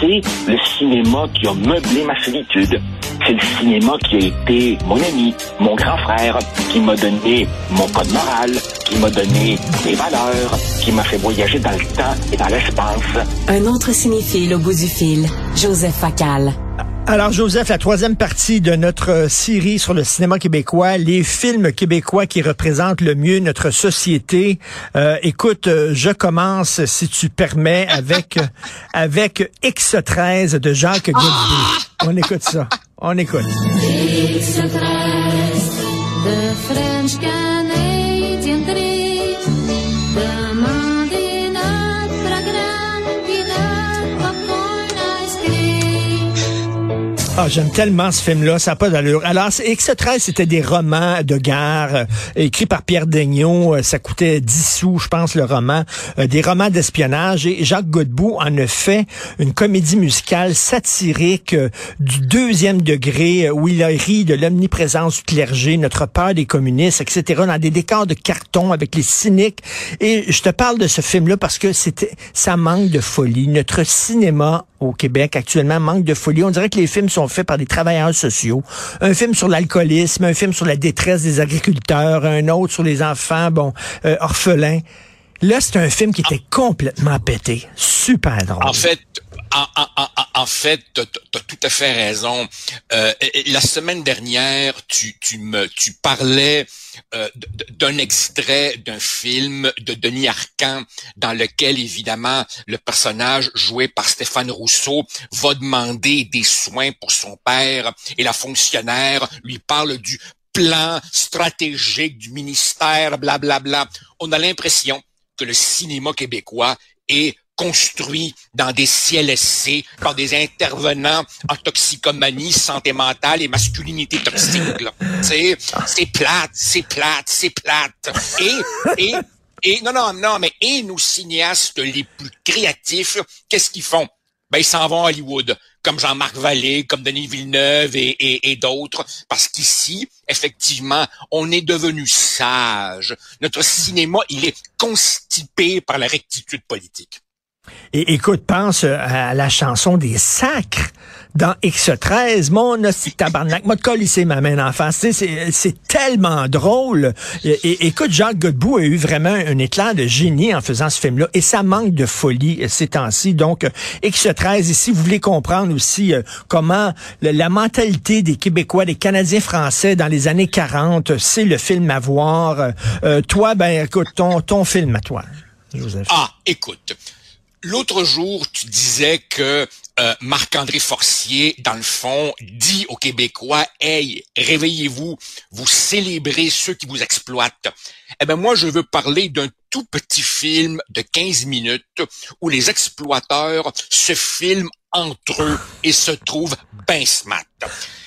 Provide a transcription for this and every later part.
C'est le cinéma qui a meublé ma solitude. C'est le cinéma qui a été mon ami, mon grand frère, qui m'a donné mon code moral, qui m'a donné des valeurs, qui m'a fait voyager dans le temps et dans l'espace. Un autre cinéphile au bout du fil, Joseph Facal. Alors, Joseph, la troisième partie de notre euh, série sur le cinéma québécois, les films québécois qui représentent le mieux notre société. Euh, écoute, euh, je commence, si tu permets, avec avec X13 de Jacques Godbout. On écoute ça. On écoute. X13 de French Ah, j'aime tellement ce film-là, ça n'a pas d'allure. Alors, c'est- X13, c'était des romans de gare euh, écrits par Pierre Daigneault. Euh, Ça coûtait 10 sous, je pense, le roman. Euh, des romans d'espionnage. Et Jacques Godbout en a fait une comédie musicale satirique euh, du deuxième degré, où il a ri de l'omniprésence du clergé, notre peur des communistes, etc., dans des décors de carton avec les cyniques. Et je te parle de ce film-là parce que c'était, ça manque de folie. Notre cinéma au Québec actuellement manque de folie. On dirait que les films sont faits par des travailleurs sociaux. Un film sur l'alcoolisme, un film sur la détresse des agriculteurs, un autre sur les enfants, bon, euh, orphelins. Là, c'est un film qui était complètement pété. Super drôle. En fait, en, en, en, fait, t'as as tout à fait raison. Euh, la semaine dernière, tu, tu me, tu parlais euh, d'un extrait d'un film de Denis Arcand dans lequel, évidemment, le personnage joué par Stéphane Rousseau va demander des soins pour son père et la fonctionnaire lui parle du plan stratégique du ministère, blablabla. On a l'impression que le cinéma québécois est construit dans des CLSC par des intervenants en toxicomanie, santé mentale et masculinité toxique. c'est plate, c'est plate, c'est plate. Et et et non non non mais et nos cinéastes les plus créatifs, qu'est-ce qu'ils font? Ben ils s'en vont à Hollywood, comme Jean-Marc Vallée, comme Denis Villeneuve et, et, et d'autres, parce qu'ici, effectivement, on est devenu sage. Notre cinéma, il est constipé par la rectitude politique. Et écoute, pense euh, à la chanson des sacres dans X13. Mon hostie tabarnak, m'a collissé ma main en face. Sais, C'est tellement drôle. Et, écoute, Jacques Godbout a eu vraiment un éclair de génie en faisant ce film-là. Et ça manque de folie euh, ces temps-ci. Donc, euh, X13, ici, vous voulez comprendre aussi euh, comment la mentalité des Québécois, des Canadiens français dans les années 40, c'est le film à voir. Euh, euh, toi, ben, écoute, ton, ton film à toi, Joseph. Ah, écoute. L'autre jour, tu disais que euh, Marc-André Forcier, dans le fond, dit aux Québécois, Hey, réveillez-vous, vous célébrez ceux qui vous exploitent. Eh ben moi, je veux parler d'un tout petit film de 15 minutes où les exploiteurs se filment entre eux et se trouvent ben smart.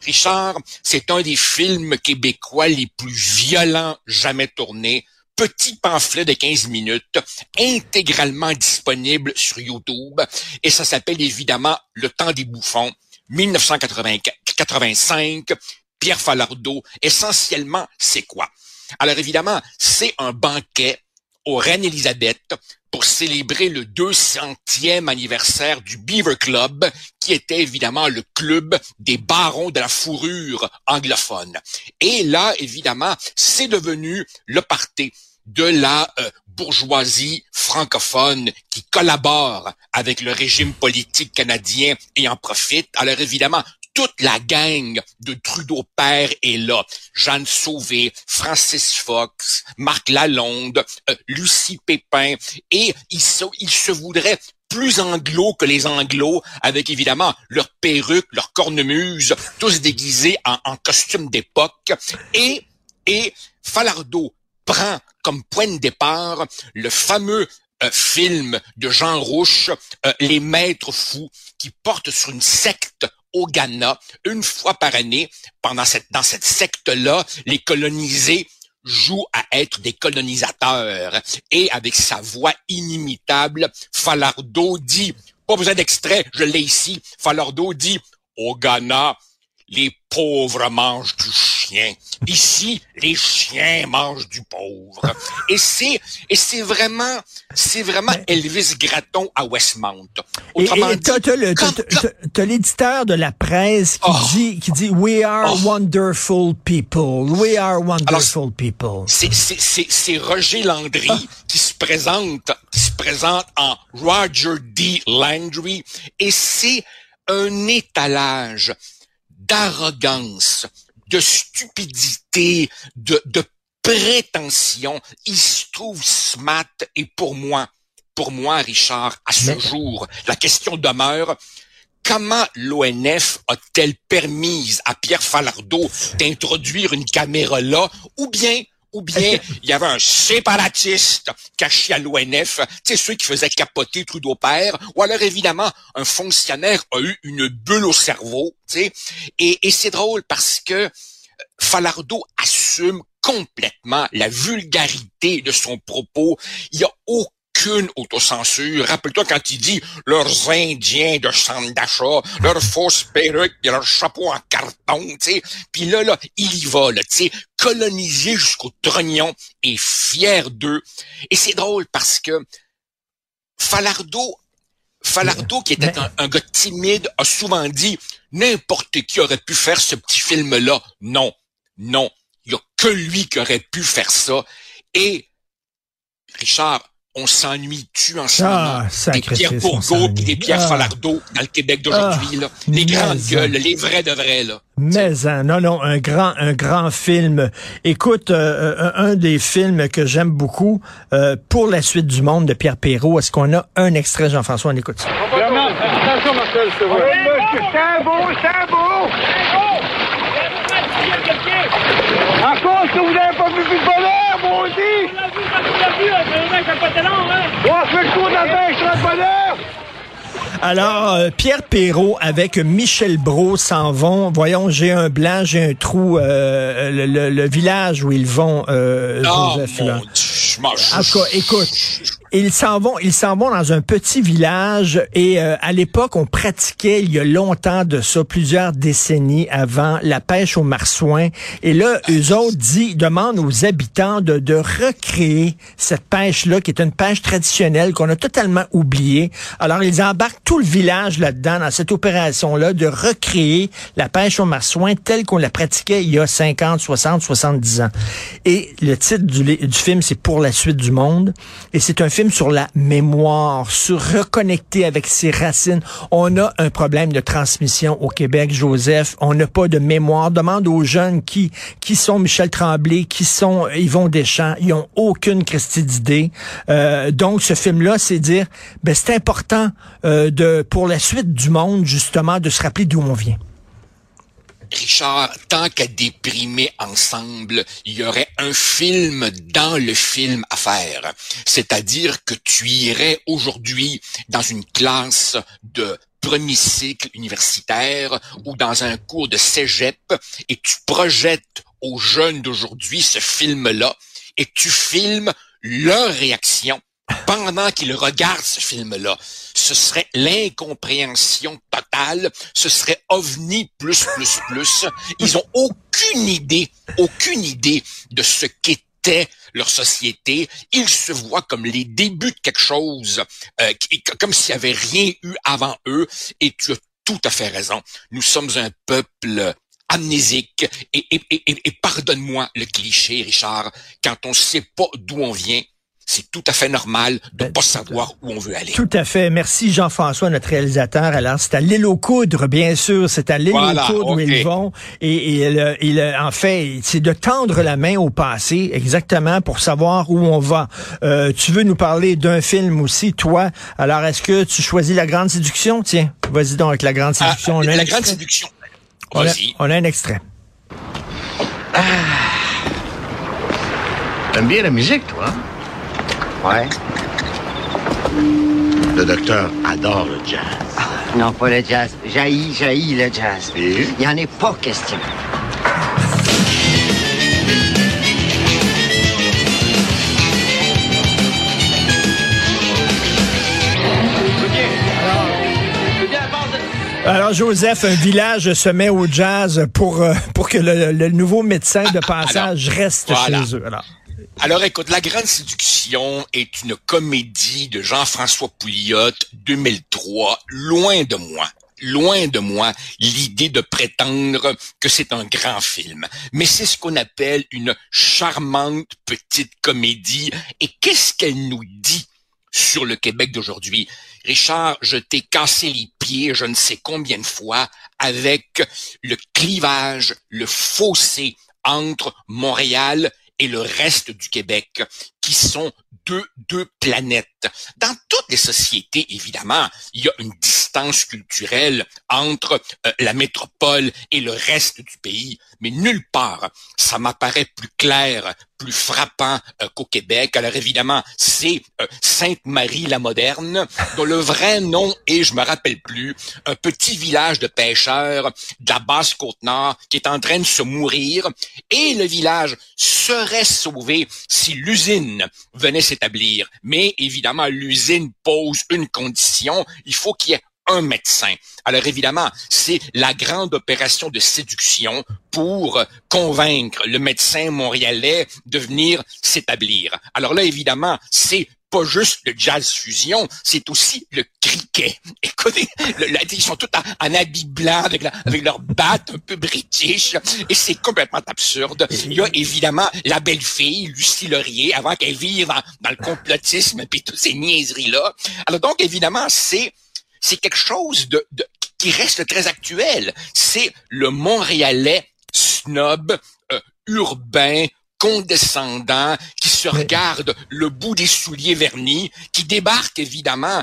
Richard, c'est un des films québécois les plus violents jamais tournés petit pamphlet de 15 minutes, intégralement disponible sur YouTube, et ça s'appelle évidemment Le temps des bouffons, 1985, Pierre Falardeau. Essentiellement, c'est quoi? Alors évidemment, c'est un banquet aux Reines Élisabeth pour célébrer le 200e anniversaire du Beaver Club, qui était évidemment le club des barons de la fourrure anglophone. Et là, évidemment, c'est devenu le party de la euh, bourgeoisie francophone qui collabore avec le régime politique canadien et en profite. Alors évidemment, toute la gang de Trudeau père est là. Jeanne Sauvé, Francis Fox, Marc Lalonde, euh, Lucie Pépin, et ils se, voudraient plus anglo que les anglos, avec évidemment leurs perruques, leurs cornemuses, tous déguisés en, en costume d'époque, et, et Falardeau prend comme point de départ le fameux euh, film de Jean Rouche, euh, Les Maîtres Fous, qui porte sur une secte au Ghana, une fois par année, pendant cette, dans cette secte-là, les colonisés jouent à être des colonisateurs. Et avec sa voix inimitable, Falardeau dit, pas besoin d'extrait, je l'ai ici, Falardeau dit, au Ghana, les pauvres mangent du chiens. Ici, les chiens mangent du pauvre. Et c'est, et c'est vraiment, c'est vraiment Elvis Gratton à Westmount. Et, Autrement et t'as, dit, t'as t'as- l'éditeur de la presse qui Oh. dit, qui dit, we are Oh. wonderful people. We are wonderful people. c'est, c'est, c'est, c'est Roger Landry qui se présente, qui se présente en Roger D. Landry et c'est un étalage d'arrogance, de stupidité, de, de prétention. Il se trouve smart et pour moi, pour moi, Richard, à ce jour, la question demeure, comment l'ONF a-t-elle permis à Pierre Falardeau d'introduire une caméra là, ou bien ou bien il y avait un séparatiste caché à l'ONF, tu sais, ceux qui faisaient capoter Trudeau père, ou alors évidemment, un fonctionnaire a eu une bulle au cerveau, tu sais, et, et c'est drôle parce que euh, Falardeau assume complètement la vulgarité de son propos. Il y a aucune autocensure. Rappelle-toi quand il dit leurs Indiens de centre d'achat, leurs fausses perruques, puis leurs chapeaux en carton, tu sais. Puis là, là, il y va, là, tu sais, colonisé jusqu'au trognon et fier d'eux. Et c'est drôle parce que Falardeau, Falardeau, qui était Mais- un, un gars timide, a souvent dit n'importe qui aurait pu faire ce petit film-là. Non, non, il y a que lui qui aurait pu faire ça. Et Richard, on s'ennuie-tu en ce Ah, moment des Pierre Bourgault s'ennuie. puis des Pierre Ah. Falardeau dans le Québec d'aujourd'hui, là. Les mais grandes gueules, les vrais de vrais, là. Mais non, non, un grand, un grand film. Écoute, euh, euh, un des films que j'aime beaucoup, euh, pour la suite du monde de Pierre Perrault. Est-ce qu'on a un extrait, Jean-François, on écoute ça. Attention Marcel, je te vois. C'est beau, c'est un beau. Encore vous n'avez pas vu plus de bonheur, moi aussi? Alors, euh, Pierre Perrault avec Michel Brault s'en vont. Voyons, j'ai un blanc, j'ai un trou. euh, le, le- le village où ils vont, euh, Oh, Joseph, mon là. Dieu, En tout cas, écoute, ils s'en vont, ils s'en vont dans un petit village et euh, à l'époque, on pratiquait il y a longtemps de ça, plusieurs décennies avant, la pêche au marsouin. Et là, eux autres dit, demandent aux habitants de, de recréer cette pêche-là, qui est une pêche traditionnelle qu'on a totalement oubliée. Alors, ils embarquent tout le village là-dedans, dans cette opération-là, de recréer la pêche au marsouin telle qu'on la pratiquait il y a 50, 60, 70 ans. Et le titre du, du film, c'est Pour la suite du monde. Et c'est un film sur la mémoire, sur reconnecter avec ses racines. On a un problème de transmission au Québec, Joseph. On n'a pas de mémoire. Demande aux jeunes qui, qui sont Michel Tremblay, qui sont Yvon Deschamps. Ils ont aucune Christie d'idée. Euh, donc, ce film-là, c'est dire, ben, c'est important euh, de, pour la suite du monde, justement, de se rappeler d'où on vient. Richard, tant qu'à déprimer ensemble, il y aurait un film dans le film à faire. C'est-à-dire que tu irais aujourd'hui dans une classe de premier cycle universitaire ou dans un cours de cégep et tu projettes aux jeunes d'aujourd'hui ce film-là et tu filmes leur réaction pendant qu'ils regardent ce film-là. Ce serait l'incompréhension totale, ce serait ovni plus plus plus. Ils ont aucune idée, aucune idée de ce qu'était leur société. Ils se voient comme les débuts de quelque chose, euh, comme s'il n'y avait rien eu avant eux. Et tu as tout à fait raison. Nous sommes un peuple amnésique. Et- et pardonne-moi le cliché, Richard, quand on ne sait pas d'où on vient, c'est tout à fait normal de Ben, pas savoir où on veut aller. Tout à fait. Merci Jean-François, notre réalisateur. Alors, c'est à l'île aux coudres, bien sûr. C'est à l'île Voilà, aux coudres où ils vont. Et, et le- il, en fait, c'est de tendre la main au passé, exactement, pour savoir où on va. Euh, tu veux nous parler d'un film aussi, toi? Alors, est-ce que tu choisis La Grande Séduction? Tiens, vas-y donc avec La Grande Ah, Séduction. on, a un la grande extrait. séduction. On a- Vas-y. on a un extrait. T'aimes bien la musique, toi? Ouais. Le docteur adore le jazz. Non, pas le jazz. Jaillit, jaillit le jazz. Et? Il n'y en est pas question. Alors, Joseph, un village se met au jazz pour, euh, pour que le, le nouveau médecin de passage reste voilà. chez eux. Alors, Alors écoute, La Grande Séduction est une comédie de Jean-François Pouliot 2003, loin de moi. Loin de moi l'idée de prétendre que c'est un grand film. Mais c'est ce qu'on appelle une charmante petite comédie. Et qu'est-ce qu'elle nous dit sur le Québec d'aujourd'hui? Richard, je t'ai cassé les pieds je ne sais combien de fois avec le clivage, le fossé entre Montréal et le reste du Québec, qui sont deux, deux planètes. Dans toutes les sociétés, évidemment, il y a une culturelle entre euh, la métropole et le reste du pays, mais nulle part ça m'apparaît plus clair, plus frappant euh, qu'au Québec. Alors évidemment, c'est euh, Sainte-Marie la moderne, dont le vrai nom est, je me rappelle plus, un petit village de pêcheurs de la basse côte nord qui est en train de se mourir, et le village serait sauvé si l'usine venait s'établir. Mais évidemment, l'usine pose une condition, il faut qu'il y ait un médecin. Alors évidemment, c'est la grande opération de séduction pour convaincre le médecin montréalais de venir s'établir. Alors là, évidemment, c'est pas juste le jazz fusion, c'est aussi le cricket. Écoutez, le, là, ils sont tous en, en habits blancs avec, la, avec leur batte un peu british et c'est complètement absurde. Il y a évidemment la belle fille, Lucie Laurier, avant qu'elle vive dans, dans le complotisme et toutes ces niaiseries-là. Alors donc, évidemment, c'est c'est quelque chose de, de, qui reste très actuel. C'est le Montréalais snob, euh, urbain, condescendant, qui se regarde le bout des souliers vernis, qui débarque évidemment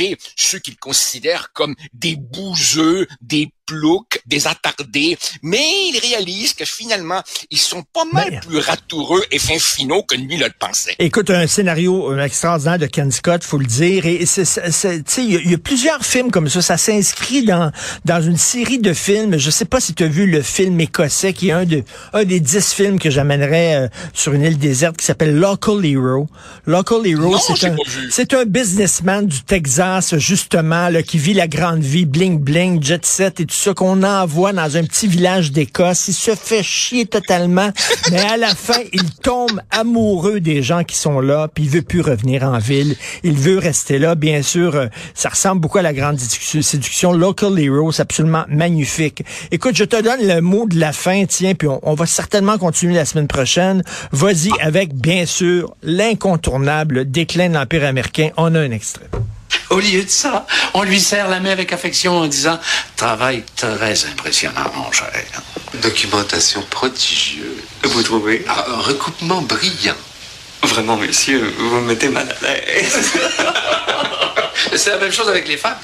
chez ceux qu'il considère comme des bouseux, des ploucs, des attardés, mais il réalise que finalement, ils sont pas mal Mais- plus ratoureux et fin finaux que lui le pensait. Écoute, un scénario euh, extraordinaire de Ken Scott, faut le dire. Et il y, y a plusieurs films comme ça. Ça s'inscrit dans dans une série de films. Je sais pas si tu as vu le film écossais, qui est un de un des dix films que j'amènerais euh, sur une île déserte, qui s'appelle Local Hero. Local Hero, c'est un un businessman du Texas justement là, qui vit la grande vie, bling bling, jet set et tout ça qu'on envoie dans un petit village d'Écosse. Il se fait chier totalement, mais à la fin, il tombe amoureux des gens qui sont là, puis il veut plus revenir en ville. Il veut rester là. Bien sûr, euh, ça ressemble beaucoup à la grande séduction. séduction. Local Hero, c'est absolument magnifique. Écoute, je te donne le mot de la fin, tiens, puis on, on va certainement continuer la semaine prochaine. Vas-y avec, bien sûr, l'incontournable déclin de l'Empire américain. On a un extrait. Au lieu de ça, on lui serre la main avec affection en disant Travail très impressionnant, mon cher. Documentation prodigieuse. Vous trouvez? Ah, Un recoupement brillant. Vraiment, monsieur, vous me mettez mal à l'aise. C'est la même chose avec les femmes.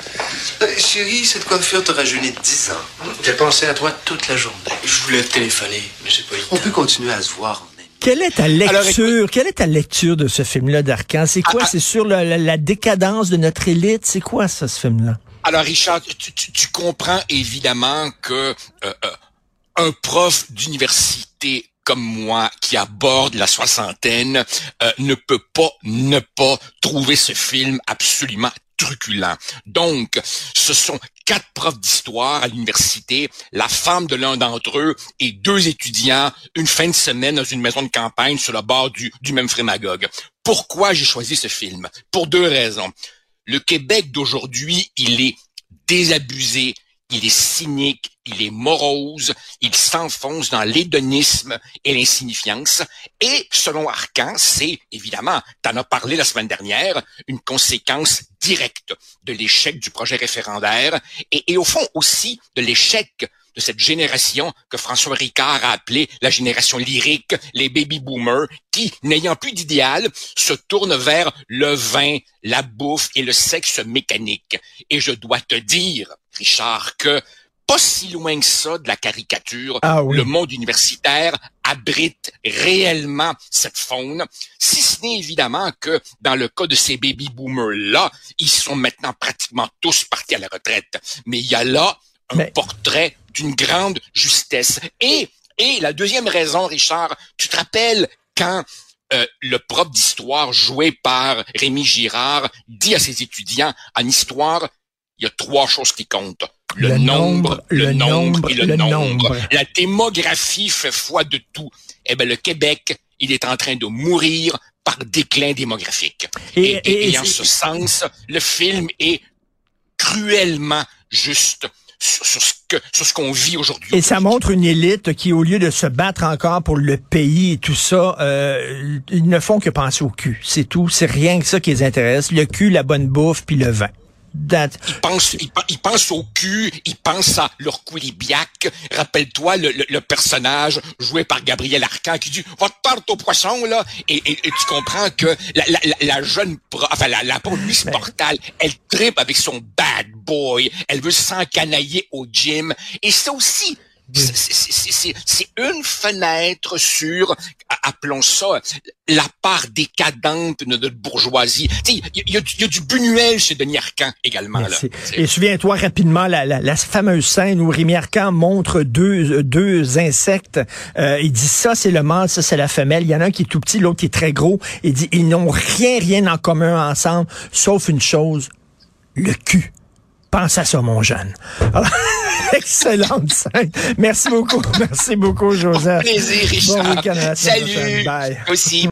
Euh, chérie, cette coiffure te rajeunit de 10 ans. J'ai pensé à toi toute la journée. Je voulais te téléphoner, mais j'ai pas eu On temps. peut continuer à se voir. Quelle est ta Alors, lecture? Quelle est ta lecture de ce film-là d'Arcan? C'est quoi? Ah, ah. C'est sur la, la- la décadence de notre élite? C'est quoi ça, ce film-là? Alors Richard, tu, tu- tu comprends évidemment que euh, euh, un prof d'université comme moi qui aborde la soixantaine euh, ne peut pas ne pas trouver ce film absolument Donc, ce sont quatre profs d'histoire à l'université, la femme de l'un d'entre eux et deux étudiants une fin de semaine dans une maison de campagne sur le bord du, du même frémagogue. Pourquoi j'ai choisi ce film? Pour deux raisons. Le Québec d'aujourd'hui, il est désabusé, il est cynique, il est morose, il s'enfonce dans l'hédonisme et l'insignifiance. Et selon Arcan, c'est évidemment, t'en as parlé la semaine dernière, une conséquence directe de l'échec du projet référendaire et, et au fond aussi de l'échec de cette génération que François Ricard a appelée la génération lyrique, les baby boomers, qui, n'ayant plus d'idéal, se tournent vers le vin, la bouffe et le sexe mécanique. Et je dois te dire, Richard, que pas si loin que ça de la caricature, Ah oui. le monde universitaire abrite réellement cette faune, si ce n'est évidemment que dans le cas de ces baby boomers-là, ils sont maintenant pratiquement tous partis à la retraite. Mais il y a là un Mais- portrait d'une grande justesse. Et, et la deuxième raison, Richard, tu te rappelles quand euh, le prof d'histoire joué par Rémi Girard dit à ses étudiants en histoire, il y a trois choses qui comptent. Le, Le nombre, nombre, le, nombre, et le, le nombre. nombre. La démographie fait foi de tout. Eh ben, le Québec, il est en train de mourir par déclin démographique. Et- Et, et- et- et en ce sens, le film est cruellement juste sur, sur ce qu'on vit aujourd'hui. Et ça montre une élite qui, au lieu de se battre encore pour le pays et tout ça, euh, ils ne font que penser au cul. C'est tout. C'est rien que ça qui les intéresse. Le cul, la bonne bouffe, puis le vin. That- Ils pensent, ils, ils pensent au cul, ils pensent à leur coulibiac. Rappelle-toi le, le- le personnage joué par Gabriel Arcan qui dit « Votre tarte au poisson, là! » et, et- et tu comprends que la, la, la- jeune, enfin, la, la pauvre Louise Portal, elle tripe avec son bad boy. Elle veut s'encanailler au gym. Et ça aussi, c'est- une fenêtre sur, appelons ça, la part décadente de notre bourgeoisie. Il y, a- y a du- il y a du Buñuel chez Denis Arcand également. Là. Et souviens-toi rapidement la, la, la fameuse scène où Rémi montre deux, deux insectes. Euh, il dit ça c'est le mâle, ça c'est la femelle. Il y en a un qui est tout petit, l'autre qui est très gros. Il dit ils n'ont rien rien en commun ensemble, sauf une chose, le cul. Pense à ça, mon jeune. Alors, excellente scène. Merci beaucoup. Merci beaucoup, Joseph. Plaisir, Richard. Bon week-end Salut. Bye. Aussi.